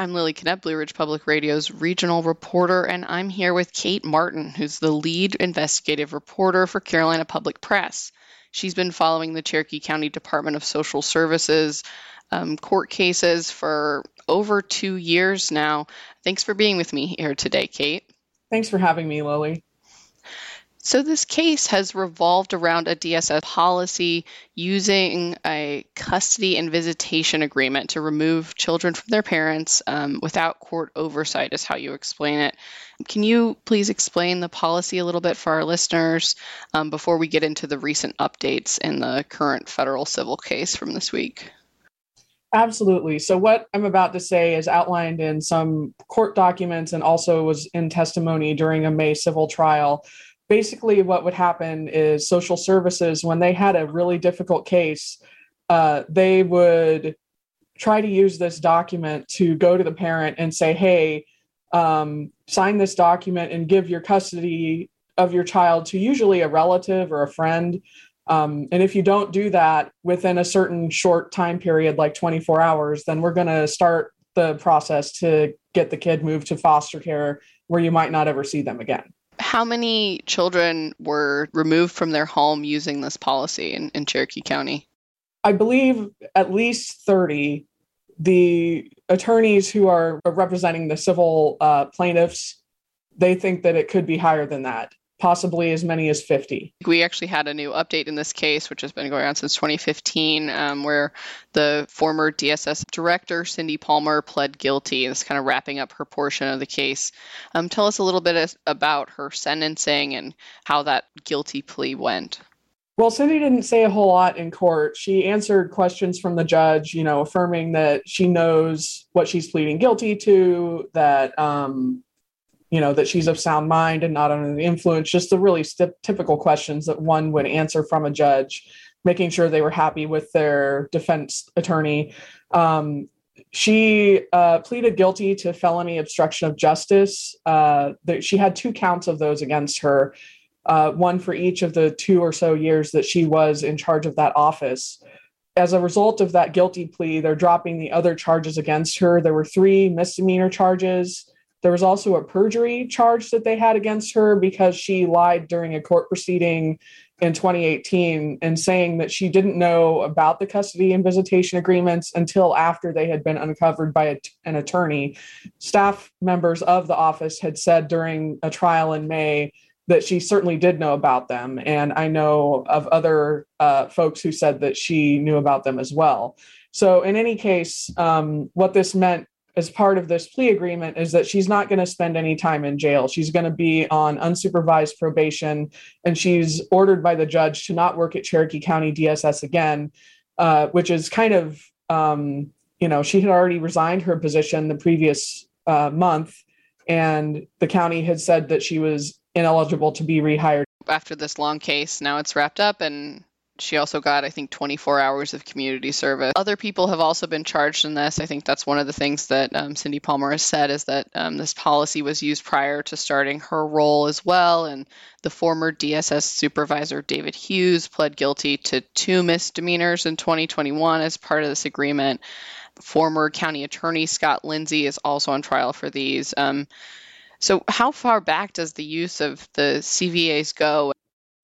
I'm Lily Knepp, Blue Ridge Public Radio's regional reporter, and I'm here with Kate Martin, who's the lead investigative reporter for Carolina Public Press. She's been following the Cherokee County Department of Social Services um, court cases for over two years now. Thanks for being with me here today, Kate. Thanks for having me, Lily. So, this case has revolved around a DSS policy using a custody and visitation agreement to remove children from their parents um, without court oversight, is how you explain it. Can you please explain the policy a little bit for our listeners um, before we get into the recent updates in the current federal civil case from this week? Absolutely. So, what I'm about to say is outlined in some court documents and also was in testimony during a May civil trial basically what would happen is social services when they had a really difficult case uh, they would try to use this document to go to the parent and say hey um, sign this document and give your custody of your child to usually a relative or a friend. Um, and if you don't do that within a certain short time period like 24 hours then we're going to start the process to get the kid moved to foster care where you might not ever see them again how many children were removed from their home using this policy in, in Cherokee County? I believe at least 30. The attorneys who are representing the civil uh, plaintiffs, they think that it could be higher than that possibly as many as 50. We actually had a new update in this case, which has been going on since 2015, um, where the former DSS director, Cindy Palmer, pled guilty. It's kind of wrapping up her portion of the case. Um, tell us a little bit about her sentencing and how that guilty plea went. Well, Cindy didn't say a whole lot in court. She answered questions from the judge, you know, affirming that she knows what she's pleading guilty to, that um, you know that she's of sound mind and not under the influence just the really st- typical questions that one would answer from a judge making sure they were happy with their defense attorney. Um, she uh, pleaded guilty to felony obstruction of justice. Uh, she had two counts of those against her uh, one for each of the two or so years that she was in charge of that office. As a result of that guilty plea they're dropping the other charges against her. There were three misdemeanor charges there was also a perjury charge that they had against her because she lied during a court proceeding in 2018 and saying that she didn't know about the custody and visitation agreements until after they had been uncovered by a, an attorney. Staff members of the office had said during a trial in May that she certainly did know about them. And I know of other uh, folks who said that she knew about them as well. So, in any case, um, what this meant as part of this plea agreement is that she's not going to spend any time in jail. She's going to be on unsupervised probation, and she's ordered by the judge to not work at Cherokee County DSS again, uh, which is kind of, um, you know, she had already resigned her position the previous uh, month, and the county had said that she was ineligible to be rehired. After this long case, now it's wrapped up, and she also got, I think, 24 hours of community service. Other people have also been charged in this. I think that's one of the things that um, Cindy Palmer has said is that um, this policy was used prior to starting her role as well. And the former DSS supervisor, David Hughes, pled guilty to two misdemeanors in 2021 as part of this agreement. Former county attorney Scott Lindsay is also on trial for these. Um, so, how far back does the use of the CVAs go?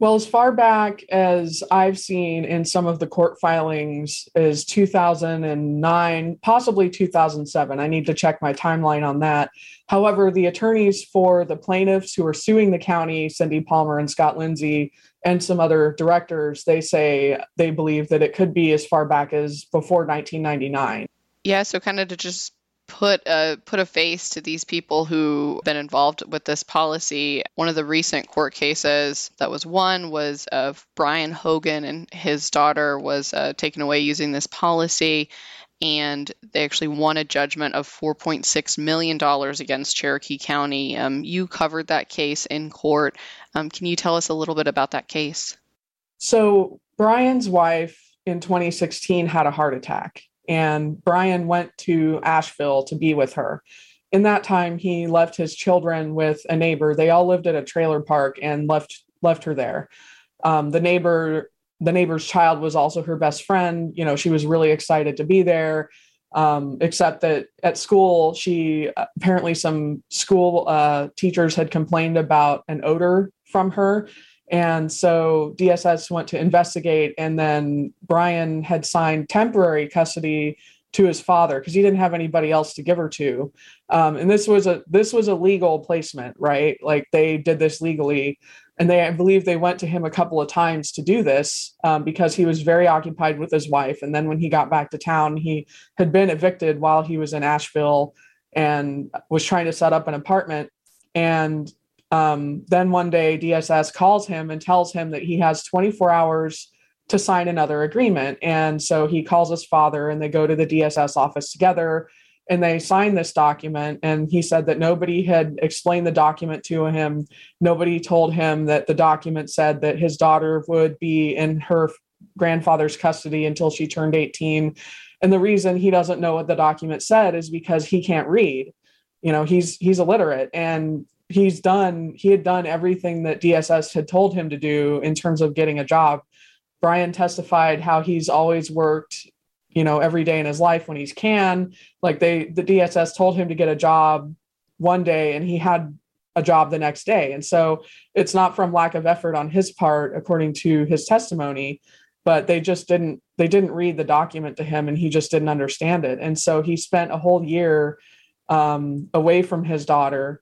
Well, as far back as I've seen in some of the court filings is 2009, possibly 2007. I need to check my timeline on that. However, the attorneys for the plaintiffs who are suing the county, Cindy Palmer and Scott Lindsay, and some other directors, they say they believe that it could be as far back as before 1999. Yeah, so kind of to just put a put a face to these people who've been involved with this policy. One of the recent court cases that was won was of Brian Hogan and his daughter was uh, taken away using this policy. And they actually won a judgment of $4.6 million against Cherokee County. Um, you covered that case in court. Um, can you tell us a little bit about that case? So, Brian's wife in 2016 had a heart attack and Brian went to Asheville to be with her. In that time, he left his children with a neighbor. They all lived at a trailer park and left left her there. Um, the neighbor, the neighbor's child was also her best friend. You know, she was really excited to be there. Um, except that at school, she apparently some school uh, teachers had complained about an odor from her. And so DSS went to investigate, and then Brian had signed temporary custody to his father because he didn't have anybody else to give her to. Um, and this was a this was a legal placement, right? Like they did this legally, and they I believe they went to him a couple of times to do this um, because he was very occupied with his wife. And then when he got back to town, he had been evicted while he was in Asheville and was trying to set up an apartment. And um, then one day, DSS calls him and tells him that he has 24 hours to sign another agreement. And so he calls his father and they go to the DSS office together and they sign this document. And he said that nobody had explained the document to him. Nobody told him that the document said that his daughter would be in her grandfather's custody until she turned 18. And the reason he doesn't know what the document said is because he can't read. You know, he's he's illiterate and he's done he had done everything that DSS had told him to do in terms of getting a job. Brian testified how he's always worked, you know, every day in his life when he's can. Like they the DSS told him to get a job one day and he had a job the next day. And so it's not from lack of effort on his part according to his testimony, but they just didn't they didn't read the document to him and he just didn't understand it. And so he spent a whole year um, away from his daughter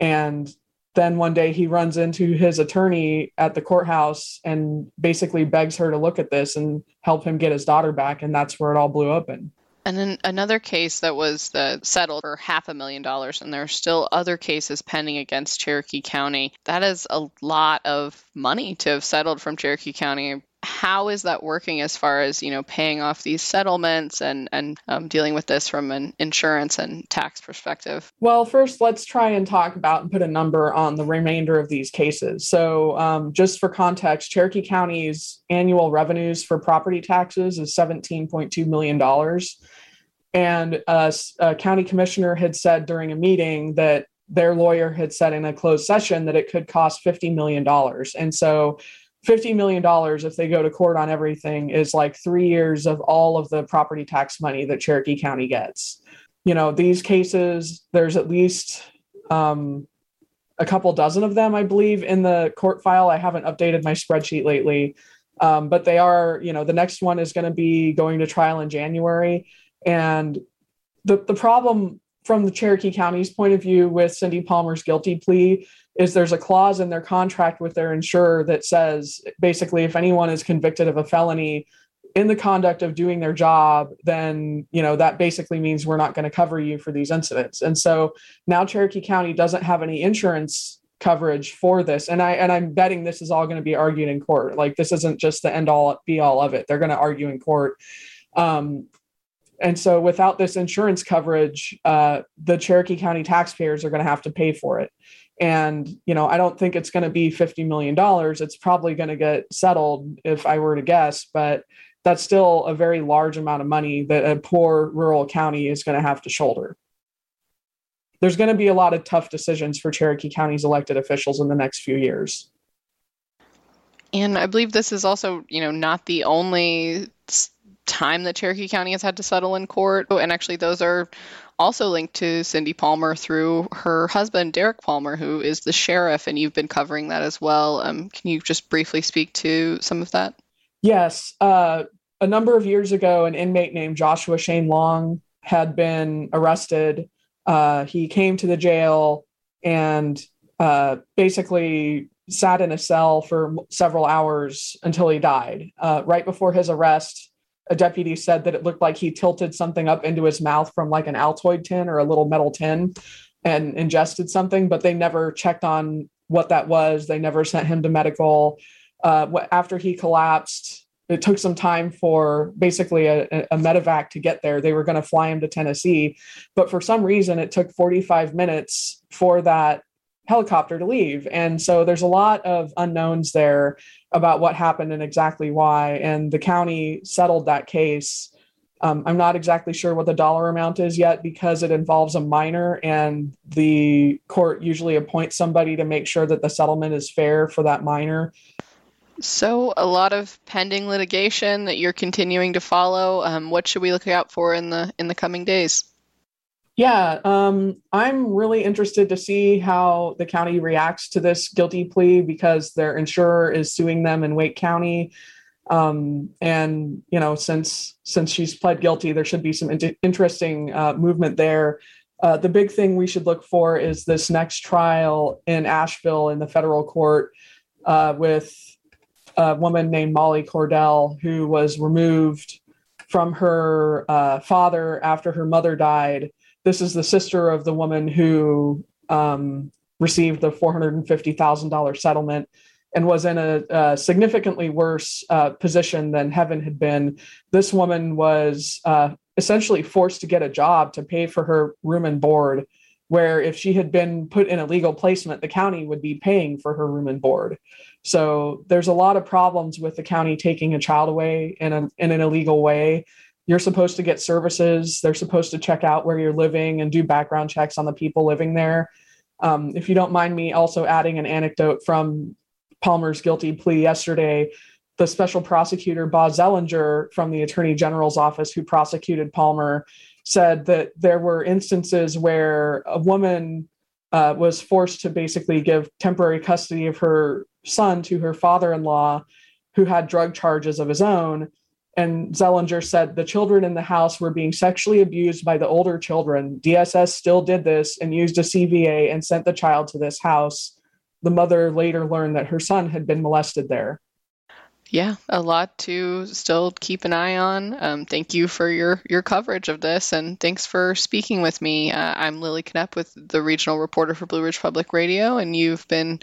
and then one day he runs into his attorney at the courthouse and basically begs her to look at this and help him get his daughter back. And that's where it all blew open. And then another case that was settled for half a million dollars, and there are still other cases pending against Cherokee County. That is a lot of money to have settled from Cherokee County how is that working as far as you know paying off these settlements and and um, dealing with this from an insurance and tax perspective? Well first let's try and talk about and put a number on the remainder of these cases. So um, just for context cherokee county's annual revenues for property taxes is 17.2 million dollars. And a, a county commissioner had said during a meeting that their lawyer had said in a closed session that it could cost $50 million and so $50 million if they go to court on everything is like three years of all of the property tax money that Cherokee County gets. You know, these cases, there's at least um, a couple dozen of them, I believe, in the court file. I haven't updated my spreadsheet lately, um, but they are, you know, the next one is going to be going to trial in January. And the, the problem from the Cherokee County's point of view with Cindy Palmer's guilty plea is there's a clause in their contract with their insurer that says basically if anyone is convicted of a felony in the conduct of doing their job then you know that basically means we're not going to cover you for these incidents. And so now cherokee county doesn't have any insurance coverage for this. And i and i'm betting this is all going to be argued in court. Like this isn't just the end all be all of it. They're going to argue in court. Um, and so without this insurance coverage uh, the cherokee county taxpayers are going to have to pay for it. And you know i don't think it's going to be 50 million dollars. It's probably going to get settled if i were to guess but that's still a very large amount of money that a poor rural county is going to have to shoulder. There's going to be a lot of tough decisions for cherokee county's elected officials in the next few years. And i believe this is also you know not the only time that cherokee county has had to settle in court and actually those are also linked to Cindy Palmer through her husband, Derek Palmer, who is the sheriff, and you've been covering that as well. Um, can you just briefly speak to some of that? Yes. Uh, a number of years ago, an inmate named Joshua Shane Long had been arrested. Uh, he came to the jail and uh, basically sat in a cell for several hours until he died. Uh, right before his arrest, a deputy said that it looked like he tilted something up into his mouth from like an Altoid tin or a little metal tin and ingested something, but they never checked on what that was. They never sent him to medical. Uh, after he collapsed, it took some time for basically a, a medevac to get there. They were going to fly him to Tennessee, but for some reason, it took 45 minutes for that helicopter to leave. And so there's a lot of unknowns there about what happened and exactly why. And the county settled that case. Um, I'm not exactly sure what the dollar amount is yet because it involves a minor, and the court usually appoints somebody to make sure that the settlement is fair for that minor. So, a lot of pending litigation that you're continuing to follow. Um, what should we look out for in the in the coming days? Yeah, um, I'm really interested to see how the county reacts to this guilty plea because their insurer is suing them in Wake County. Um, and you know, since since she's pled guilty, there should be some in- interesting uh, movement there. Uh, the big thing we should look for is this next trial in Asheville in the federal court uh, with a woman named Molly Cordell, who was removed from her uh, father after her mother died. This is the sister of the woman who um, received the $450,000 settlement and was in a, a significantly worse uh, position than Heaven had been. This woman was uh, essentially forced to get a job to pay for her room and board, where if she had been put in a legal placement, the county would be paying for her room and board. So there's a lot of problems with the county taking a child away in, a, in an illegal way. You're supposed to get services. They're supposed to check out where you're living and do background checks on the people living there. Um, if you don't mind me also adding an anecdote from Palmer's guilty plea yesterday, the special prosecutor, Bob Zellinger, from the Attorney General's office, who prosecuted Palmer, said that there were instances where a woman uh, was forced to basically give temporary custody of her son to her father in law, who had drug charges of his own. And Zellinger said the children in the house were being sexually abused by the older children. DSS still did this and used a CVA and sent the child to this house the mother later learned that her son had been molested there. Yeah, a lot to still keep an eye on. Um, thank you for your your coverage of this, and thanks for speaking with me. Uh, I'm Lily Knepp with the regional reporter for Blue Ridge Public Radio, and you've been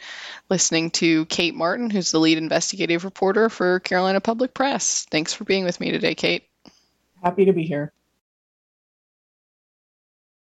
listening to Kate Martin, who's the lead investigative reporter for Carolina Public Press. Thanks for being with me today, Kate. Happy to be here.